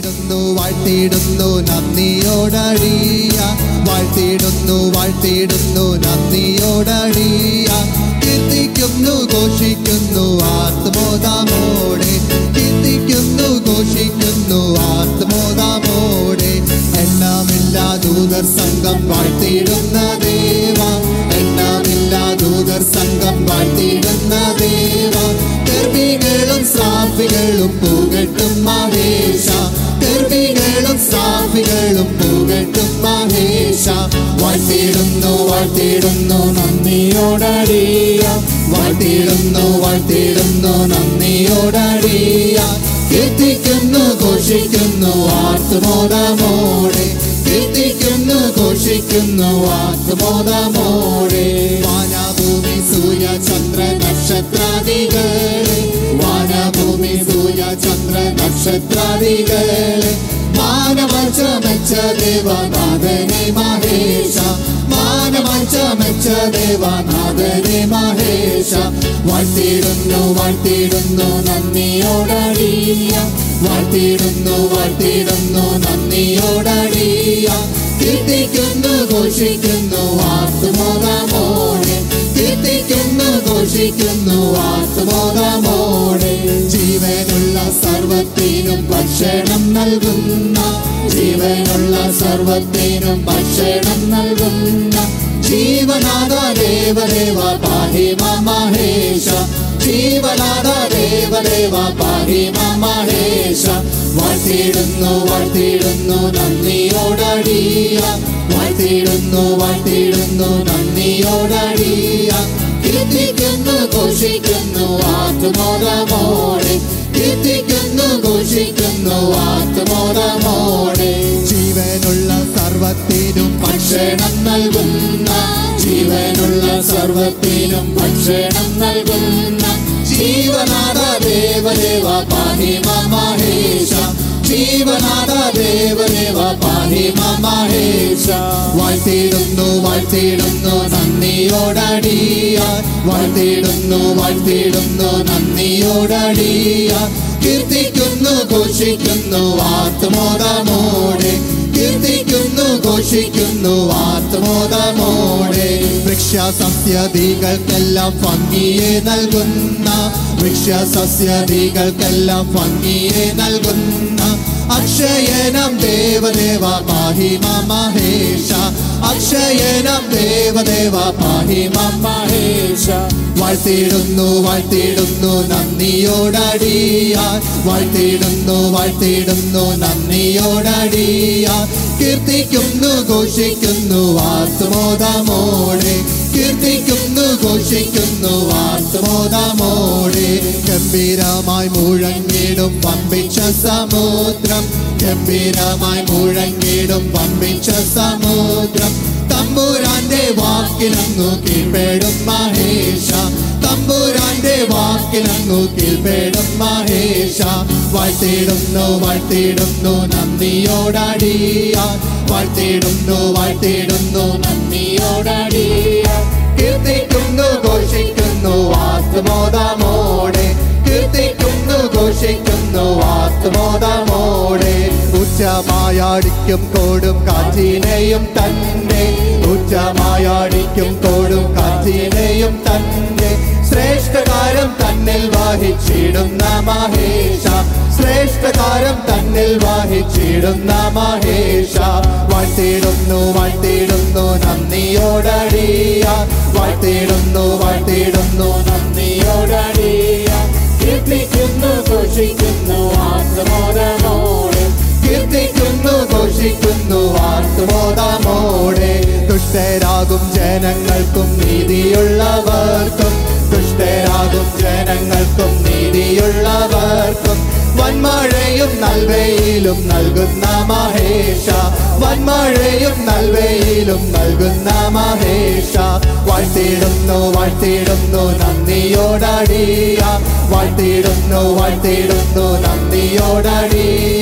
വാഴ്ത്തിയിടുന്നു വാഴ്ത്തിടുന്നു നന്ദിയോടടിയ. വാഴ്ത്തിടുന്നു വാഴ്ത്തിടുന്നു നന്ദിയോടടിയ. കീർത്തിക്കുന്നു ഘോഷിക്കുന്നു ആത്മോദാമോടെ കീർത്തിക്കുന്നു ഘോഷിക്കുന്നു ആത്മോദാമോടെ എണ്ണമില്ലാ ദൂതർ സംഘം വാഴ്ത്തിടുന്ന ദേവ. എണ്ണമില്ലാ ദൂതർ സംഘം വാഴ്ത്തിടുന്ന ദേവ. സാഫികളും പുകട്ടും ഗർഭികളും സാഫികളും പുകട്ടും മഹേഷ വാഴ്ത്തിയിടുന്നു വാഴ്ത്തിയിടുന്നു നന്ദിയോടറിയ വാഴ്ത്തിയിടുന്നു വാഴ്ത്തിയിടുന്നു നന്ദിയോടറിയ കീർത്തിക്കുന്നു ഘോഷിക്കുന്നു ആത്മോദമോടെ കീർത്തിക്കുന്നു ഘോഷിക്കുന്നു ആത്മോദമോടെ വാനാഭൂമി സൂര്യ ചന്ദ്ര നക്ഷത്രാദികളെ നക്ഷത്രാദികളെ മാനവച്ച മെച്ച ദേവനാഥനെ മഹേഷ മാനവച്ച മെച്ച ദേവനാഥനെ മഹേഷ വാഴ്ത്തിയിടുന്നു വാഴ്ത്തിയിടുന്നു നന്ദിയോടടിയ. വാഴ്ത്തിയിടുന്നു വാഴ്ത്തിയിടുന്നു നന്ദിയോടടിയ. കീർത്തിക്കുന്നു ഘോഷിക്കുന്നു കീർത്തിക്കുന്നു ഘോഷിക്കുന്നു ആത്മോദമോടെ ജീവനുള്ള സർവത്തിനും ഭക്ഷണം നൽകുന്ന ജീവനുള്ള സർവത്തിനും ഭക്ഷണം നൽകുന്ന ജീവനാഥ ദേവദേവ പാഹിമ മഹേഷ ജീവനാഥ ദേവദേവ പാഹിമ മഹേഷ വാഴ്ത്തിയിടുന്നു വാഴ്ത്തിയിടുന്നു നന്ദിയോടടിയ. വാഴ്ത്തിയിടുന്നു വാഴ്ത്തിയിടുന്നു നന്ദിയോടടിയ. ഘോഷിക്കുന്നു ആത്മോദമോടെ കീർത്തിക്കുന്നു ഘോഷിക്കുന്നു ആത്മോദമോടെ ജീവനുള്ള സർവത്തിനും ഭക്ഷണം നൽകുന്ന ജീവനുള്ള സർവത്തിനും ഭക്ഷണം നൽകുന്ന. ജീവനാഥ ദേവദേവ പാഹിമ മഹേഷ ജീവനാഥ ദേവദേവ പാഹി മഹേഷ വാഴ്ത്തിയിടുന്നു വാഴ്ത്തിയിടുന്നു നന്ദിയോടടിയ. വാഴ്ത്തിയിടുന്നു വാഴ്ത്തിയിടുന്നു നന്ദിയോടടിയ. കീർത്തിക്കുന്നു ഘോഷിക്കുന്നു ആത്മോദമോടെ കീർത്തിക്കുന്നു ഘോഷിക്കുന്നു ആത്മോദമോടെ വൃക്ഷ വൃക്ഷസസ്യദികൾക്കെല്ലാം ഭംഗിയെ നൽകുന്ന വൃക്ഷസസ്യദികൾക്കെല്ലാം ഭംഗിയെ നൽകുന്ന അക്ഷയനം ദേവദേവ പാഹി മഹേഷ അക്ഷയനം ദേവദേവ പാഹി മഹേഷ വാഴ്ത്തിയിടുന്നു വാഴ്ത്തിയിടുന്നു നന്ദിയോടടിയ വാഴ്ത്തിയിടുന്നു വാഴ്ത്തിയിടുന്നു നന്ദിയോടടിയ കീർത്തിക്കുന്നു ഘോഷിക്കുന്നു ആത്മോദമോടെ കീർത്തിക്കുന്നു ഘോഷിക്കുന്നു വാർത്തബോധമോടെ ഗംഭീരമായി മുഴങ്ങിടും പമ്പിച്ച സമുദ്രം. ഗംഭീരമായി മുഴങ്ങിടും പമ്പിച്ച സമുദ്രം. തമ്പുരാന്റെ വാക്കിലങ്ങു കീഴ്പ്പെടും മഹേഷ തമ്പുരാന്റെ വാക്കിലങ്ങു കീഴ്പ്പെടും മഹേഷ വാഴ്ത്തിയിടുന്നു വാഴ്ത്തിയിടുന്നു നന്ദിയോടടിയ. വാഴ്ത്തിയിടുന്നു വാഴ്ത്തിയിടുന്നു നന്ദിയോടടിയ. കീർത്തിക്കുന്നു ഘോഷിക്കുന്നു ആത്മോദമോടെ കീർത്തിക്കുന്നു ഘോഷിക്കുന്നു ആത്മോദമോടെ ഉച്ചമായാടിക്കും കോടും കാറ്റിനെയും തന്നെ. ഉച്ചമായാടിക്കും കോടും കാറ്റിനെയും തന്നെ. ശ്രേഷ്ഠകാരം തന്നിൽ വാഹിച്ചിടുന്ന മഹേഷ. ശ്രേഷ്ഠകാരം തന്നിൽ വാഹിച്ചിടുന്ന മഹേഷ. വാഴ്ത്തിടുന്നു വാഴ്ത്തിടുന്നു നന്ദിയോടടിയ. വാഴ്ത്തിടുന്നു വാഴ്ത്തിടുന്നു നന്ദിയോടടിയ. കീർത്തിക്കുന്നു ഘോഷിക്കുന്നു ആത്മോദമോടെ കീർത്തിക്കുന്നു ഘോഷിക്കുന്നു ആർത്തുബോധമോടെ ദുഷ്ടരാകും ജനങ്ങൾക്കും നീതിയുള്ളവർക്കും. ദുഷ്ടരാകും ജനങ്ങൾക്കും നീതിയുള്ളവർക്കും. വന്മഴയും നൽവയിലും നൽകുന്ന മഹേഷ. വന്മഴയും നൽവയിലും നൽകുന്ന മഹേഷ. വാഴ്ത്തിയിടുന്നു വാഴ്ത്തിയിടുന്നു നന്ദിയോടടിയ. വാഴ്ത്തിയിടുന്നു വാഴ്ത്തിയിടുന്നു നന്ദിയോടടിയ.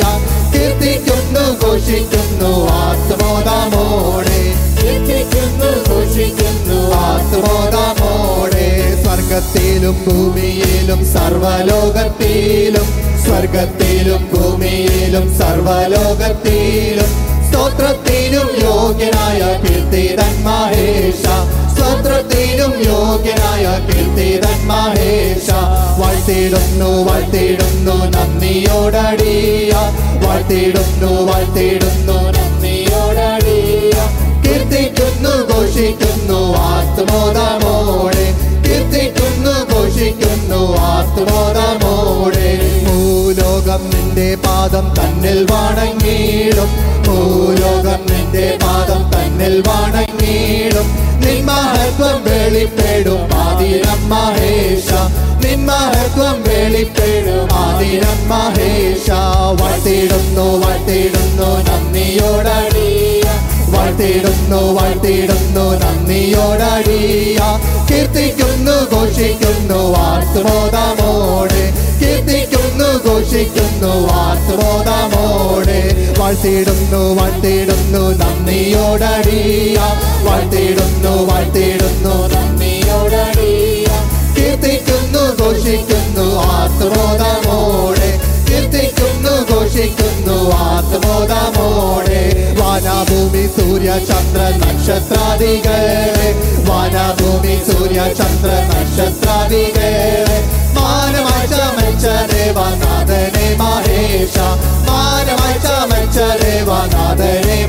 കീർത്തിക്കുന്നു ഘോഷിക്കുന്നു ആത്മോദമോടെ എത്തിക്കുന്നു ഘോഷിക്കുന്നു ആത്മോദമോടെ സ്വർഗ സ്വർഗത്തിലും ഭൂമിയിലും സർവലോകത്തിലും സ്വർഗത്തിലും ഭൂമിയിലും സർവലോകത്തിലും സ്തോത്രത്തിനും യോഗ്യനായ കീർത്തിതൻ മഹേഷ സ്തോത്രത്തിനും യോഗ്യനായ കീർത്തിതൻ മഹേഷ വാഴ്ത്തിടുന്നു വാഴ്ത്തിടുന്നു നന്ദിയോടടിയ. വാഴ്ത്തിടുന്നു വാഴ്ത്തിടുന്നു നന്ദിയോടടിയ. കീർത്തിക്കുന്നു ഘോഷിക്കുന്നു ആത്മോദമോടെ കീർത്തിക്കുന്നു ഘോഷിക്കുന്നു ആത്മോദമോടെ ഭൂലോകം നിന്റെ പാദം തന്നിൽ വണങ്ങിയിടും. ഭൂലോകം നിന്റെ പാദം തന്നിൽ വണങ്ങിയിടും. നിൻ മഹത്വം വെളിപ്പെടും ആദിനം മഹേഷ നിൻ മഹത്വം വെളിപ്പെടും ആദിനം മഹേഷ വട്ടിടുന്നു വട്ടിടുന്നു നന്ദിയോടടിയ വാഴ്ത്തിടുന്നു വാഴ്ത്തിടുന്നു നന്ദിയോടടിയ. കീർത്തിക്കുന്നു ഘോഷിക്കുന്നു വാർത്തുബോധമോട്. കീർത്തിക്കുന്നു ഘോഷിക്കുന്നു വാർത്തുബോധമോട്. വാഴ്ത്തിടുന്നു വാഴ്ത്തിടുന്നു നന്ദിയോടടിയ. വാഴ്ത്തിടുന്നു വാഴ്ത്തിടുന്നു നന്ദിയോടടിയ. കീർത്തിക്കുന്നു ഘോഷിക്കുന്നു ആത്മോദമോടെ കീർത്തിക്കുന്നു ഘോഷിക്കുന്നു ആത്മോദമോടെ വനഭൂമി സൂര്യ ചന്ദ്ര നക്ഷത്രാദികളെ. വാനഭൂമി സൂര്യ ചന്ദ്ര നക്ഷത്രാദികളെ. മാനമായി ചമച്ച ദേവനാഥനെ മഹേഷ.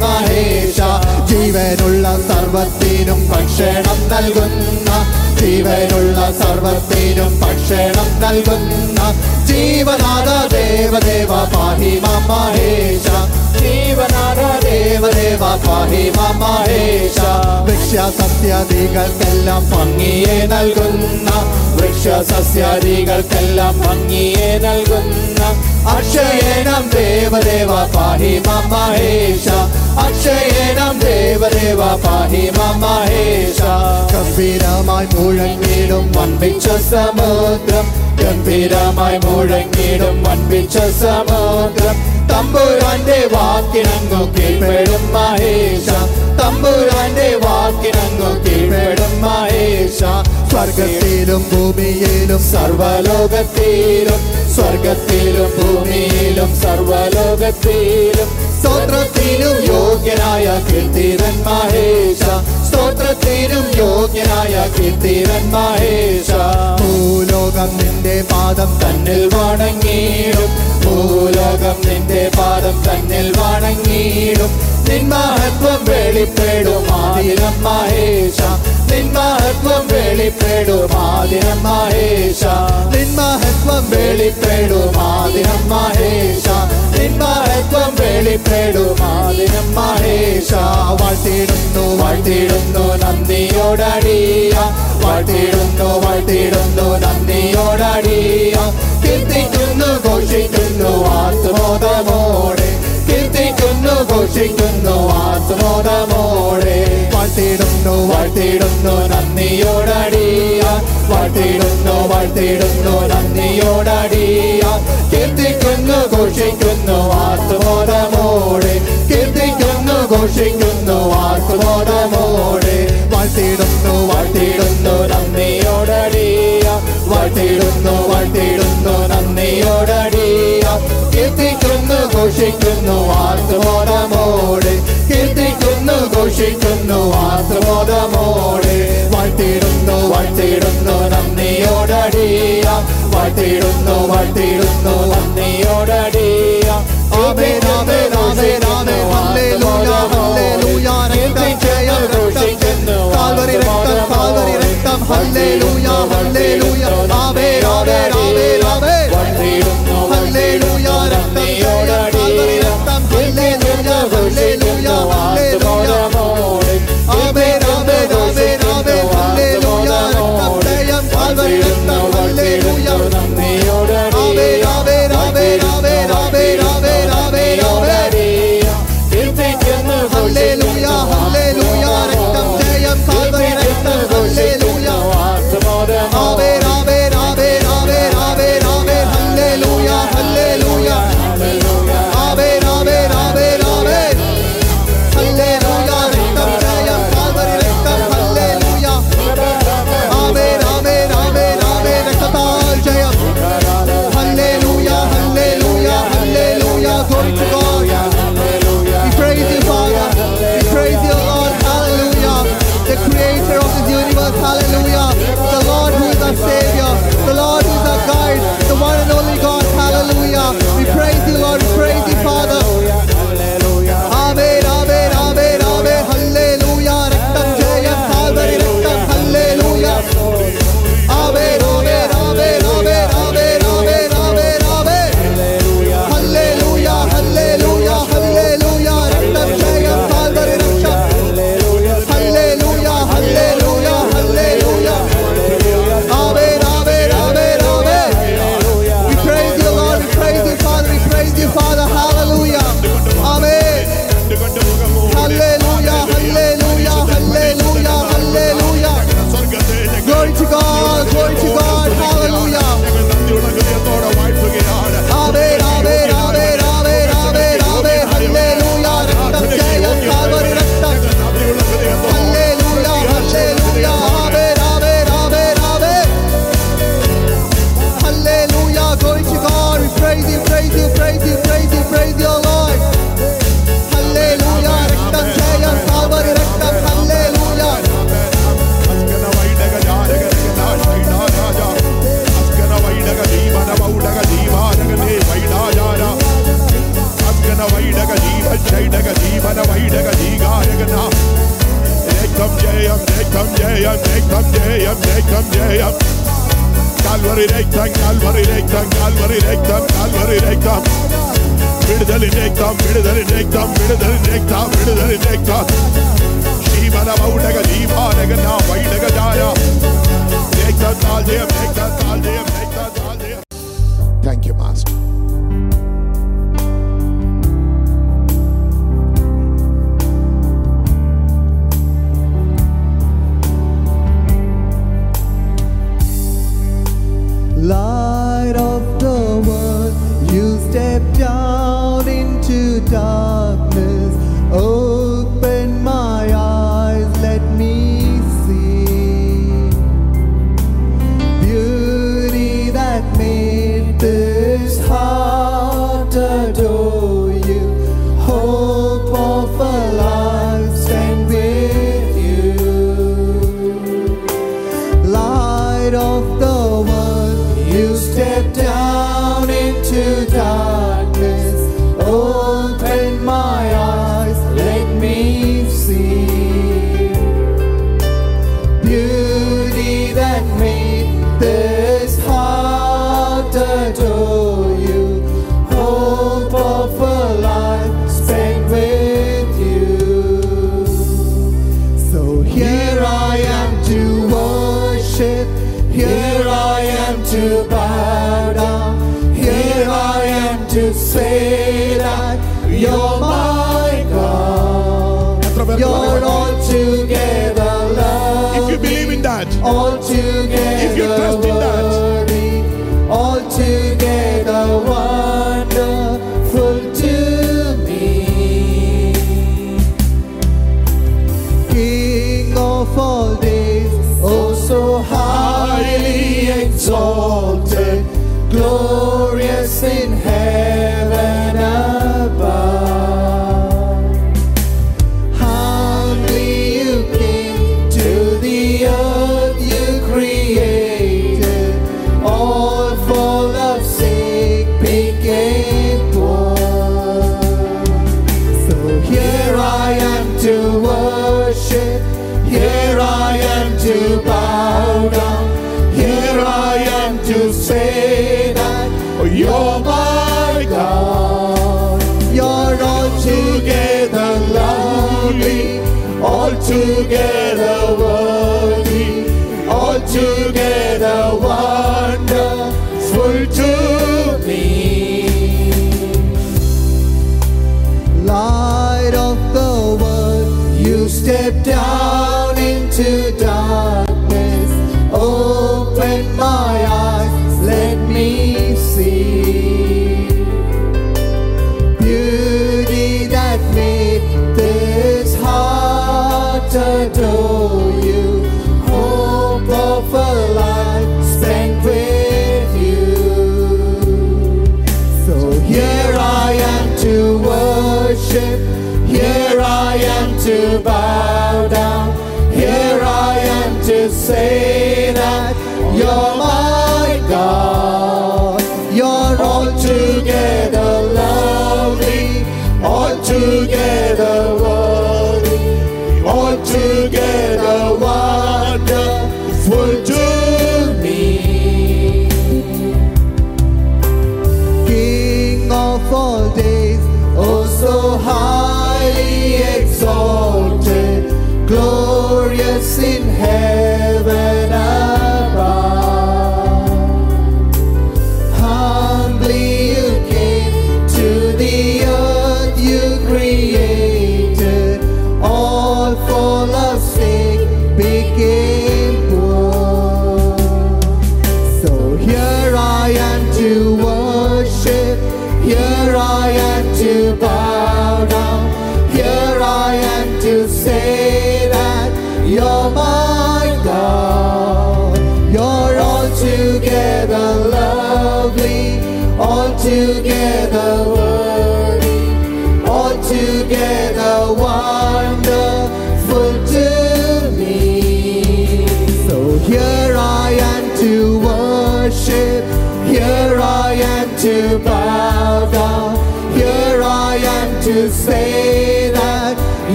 മഹേഷ. ജീവനുള്ള സർവത്തിനും ഭക്ഷണം നൽകുന്ന ജീവനുള്ള സർവത്തിനും ഭക്ഷണം നൽകുന്ന ജീവനാഥ ദേവദേവ പാഹി മഹേഷ ജീവനാഥ ദേവദേവ പാഹി മഹേഷ വൃക്ഷസസ്യാദികൾക്കെല്ലാം ഭംഗിയെ നൽകുന്ന വൃക്ഷസസ്യാദികൾക്കെല്ലാം ഭംഗിയെ നൽകുന്ന അക്ഷയേണം ദേവദേവ പാഹി മഹേഷ അക്ഷയേണം ദേവദേവ പാഹി മഹേഷ ഗംഭീരമായി മുഴങ്ങിടും വൻപിച്ച സമുദ്രം ഗംഭീരമായി മുഴങ്ങിടും വൻപിച്ച സമുദ്രം തമ്പുരാന്റെ വാക്കിനങ്ങു കീഴ്പ്പെടും മഹേഷ. തമ്പുരാന്റെ വാക്കിനങ്ങു കീഴ്പ്പെടും മഹേഷ. സ്വർഗത്തിലും ഭൂമിയിലും സർവലോകത്തിലും സ്വർഗത്തിലും ഭൂമിയിലും സർവലോകത്തിലും. സ്തോത്രത്തിനും യോഗ്യനായ കീർത്തിരൻ മഹേഷ. സ്തോത്രത്തിനും യോഗ്യനായ കീർത്തിരൻ മഹേഷ. പാദം തന്നിൽ വണങ്ങിയിടും. ഭൂലോകം നിന്റെ പാദം തന്നിൽ വണങ്ങിയിടും. നിൻ മഹത്വം വെളിപ്പെടും ആയിരം മഹേഷ നിൻ മഹത്വം വെളിപ്പെടും ആദിനം നിൻ മഹത്വം വെളിപ്പെടും ആദിനം നിൻ മഹത്വം വെളിപ്പെടും ആദിനം മഹേഷ വാഴ്ത്തിടുന്നു വാഴ്ത്തിടുന്നു നന്ദിയോടടിയ. വാഴ്ത്തിടുന്നു വാഴ്ത്തിടുന്നു നന്ദിയോടടിയ. കീർത്തിക്കുന്നു ഘോഷിക്കുന്നു കീർത്തിക്കുന്നു ഘോഷിക്കുന്നു ആത്മോടമോടെ വാഴ്ത്തിടുന്നു വാഴ്ത്തിടുന്നു നന്ദിയോടടിയ. വാഴ്ത്തിടുന്നു വാഴ്ത്തിടുന്നു നന്ദിയോടടിയ. കീർത്തിക്കുന്നു ഘോഷിക്കുന്നു ആത്മോടമോടെ കീർത്തിക്കുന്നു ഘോഷിക്കുന്നു ആത്മോടമോടെ വാഴ്ത്തിടുന്നു വാഴ്ത്തിടുന്നു നന്ദിയോടടിയ. വാഴ്ത്തിടുന്നു വാഴ്ത്തിടുന്നു നന്ദിയോടടിയ. കീർത്തിക്കുന്നു ഘോഷിക്കുന്നു വാഴ്ത്തിടുന്നു വാഴ്ത്തിടുന്നു നന്ദിയോടടിയ ആമേൻ ആമേൻ ആമേൻ ആമേൻ. Hallelujah hallelujah. രക്തം ജയം ജയം കാൽവരി രക്തം കാൽവരി രക്തം. Hallelujah hallelujah. yeah, make yeah, make yeah. Make that all day, make that all day, make that all day. Thank you, Master. of all days, oh so highly exalted, glorious in step down into darkness.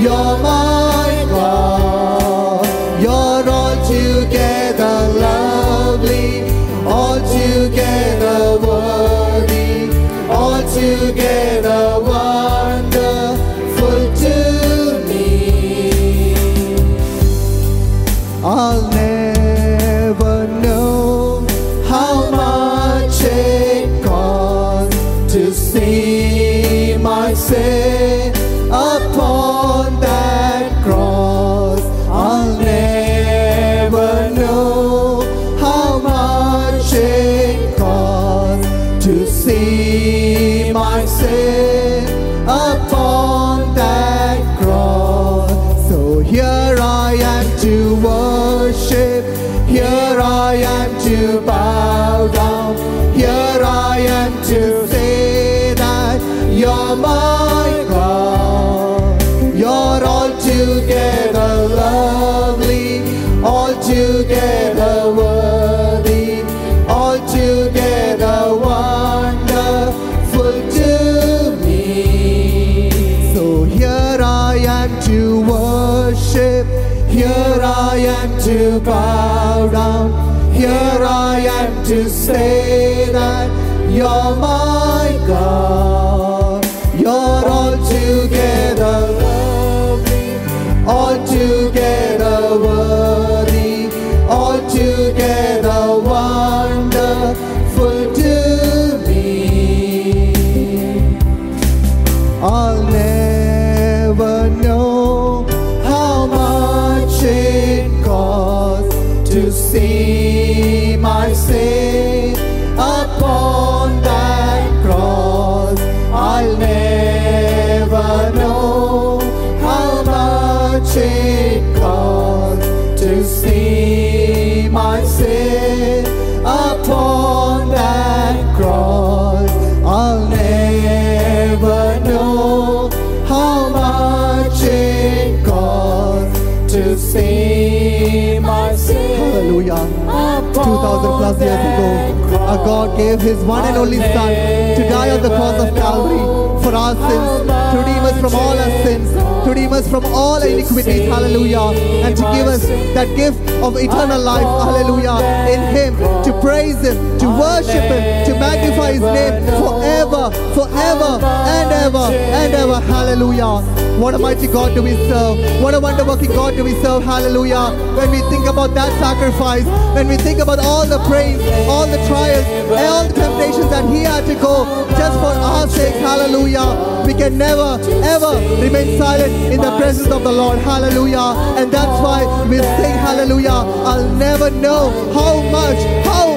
You're my bow down, here I am to say that you're my gracias our God gave His one and only Son to die on the cross of Calvary for our sins, to redeem us from all our sins, to redeem us from all iniquities. Hallelujah. And to give us that gift of eternal life. Hallelujah. In Him, to praise Him, to worship Him, to magnify His name forever, forever, and ever, and ever. Hallelujah. What a mighty God do we serve. What a wonder working God do we serve. Hallelujah. When we think about that sacrifice, when we think about all the praise, all the trials, all the temptations that He had to go just for our sake. Hallelujah. We can never, ever remain silent in the presence of the Lord. Hallelujah. And that's why we sing Hallelujah. I'll never know how much,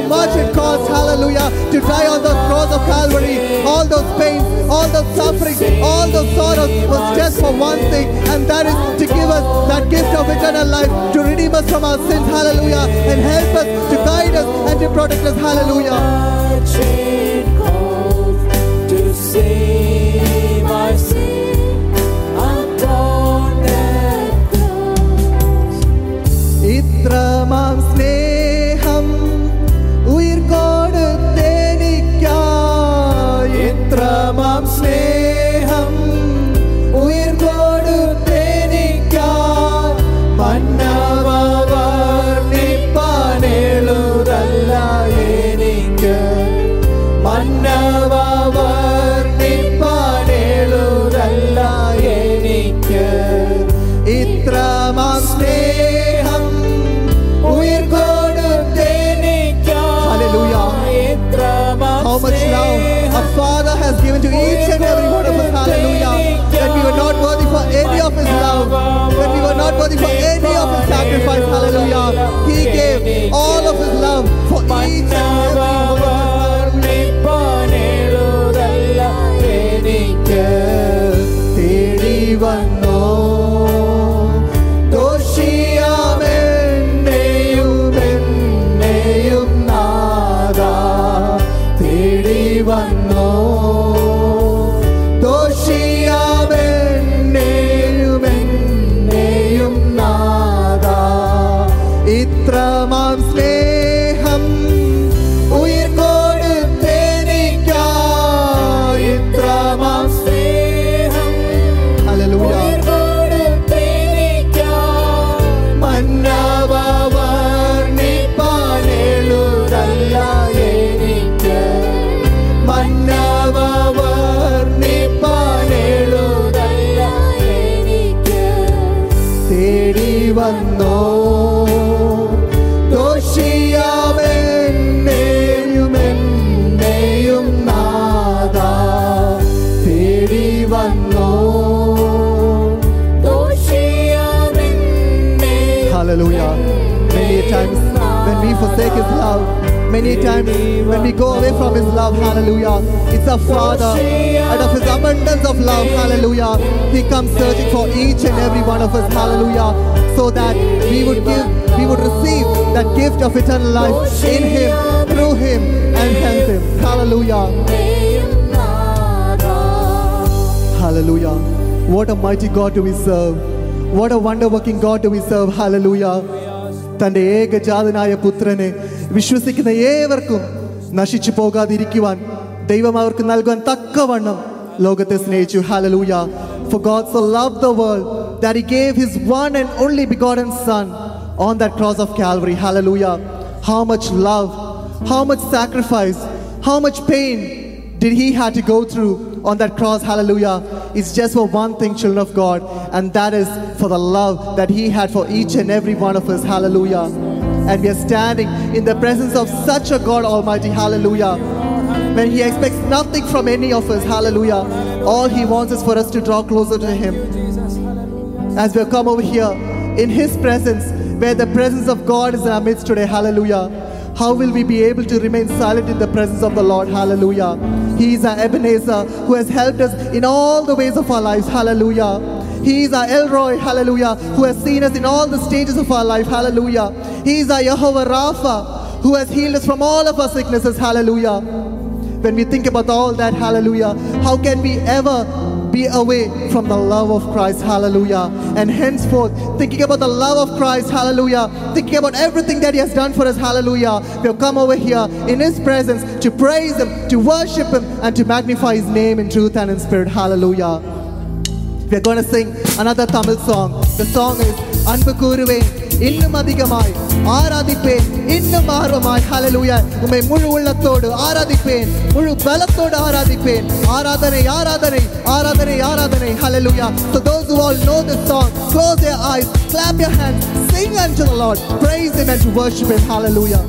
much it costs. Hallelujah. To die on the cross of Calvary. All those pains, all those sufferings, all those sorrows was just for one thing, and that is to give us that gift of eternal life, to redeem us from our sins. Hallelujah. And help us to guide us and to protect us. Hallelujah. much given to each and every one of us. Hallelujah. That we were not worthy for any of his love. That we were not worthy for any of his sacrifice. Hallelujah. He gave all of his love for each and every one of us. many times when we go away from His love, hallelujah, it's our Father, out of His abundance of love, hallelujah, He comes searching for each and every one of us, hallelujah, so that we would give, we would receive that gift of eternal life in Him, through Him, and hence Him, hallelujah. Hallelujah. What a mighty God do we serve. What a wonder working God do we serve. Hallelujah. തന്റെ ഏകജാതനായ പുത്രനെ വിശ്വസിക്കുന്ന ഏവർക്കും നശിച്ചു പോകാതിരിക്കുവാൻ ദൈവം അവർക്ക് നൽകുവാൻ തക്കവണ്ണം ലോകത്തെ സ്നേഹിച്ചു hallelujah For God so loved the world that he gave his one and only begotten son on that cross of Calvary. Hallelujah. How much love, how much sacrifice, how much pain did he had to go through on that cross hallelujah it's just for one thing children of god and that is for the love that he had for each and every one of us hallelujah and we are standing in the presence of such a god almighty hallelujah when he expects nothing from any of us hallelujah all he wants is for us to draw closer to him as we come over here in His presence, where the presence of God is in our midst today. Hallelujah. How will we be able to remain silent in the presence of the Lord? Hallelujah. He is our Ebenezer who has helped us in all the ways of our lives. Hallelujah. He is our Elroy, hallelujah, who has seen us in all the stages of our life, hallelujah. He is our Jehovah Rapha, who has healed us from all of our sicknesses, hallelujah. When we think about all that, hallelujah, how can we ever be away from the love of Christ, hallelujah? And henceforth, thinking about the love of Christ, hallelujah, thinking about everything that He has done for us, hallelujah, we have come over here in His presence to praise Him, to worship Him, and to magnify His name in truth and in spirit, hallelujah. We're going to sing another Tamil song. The song is அன்பு கூறுவேன் இன்னும் அதிகமாய் ஆராதிப்பேன் இன்னும் ஆர்வமாய் ஹalleluya உம்மை முழு உள்ளத்தோடு ஆராதிப்பேன் முழு பலத்தோடு ஆராதிப்பேன் ஆராதனை ஆராதனை ஆராதனை ஆராதனை hallelujah so those who all know this song close their eyes clap your hands sing unto the lord praise him and to worship him hallelujah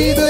你的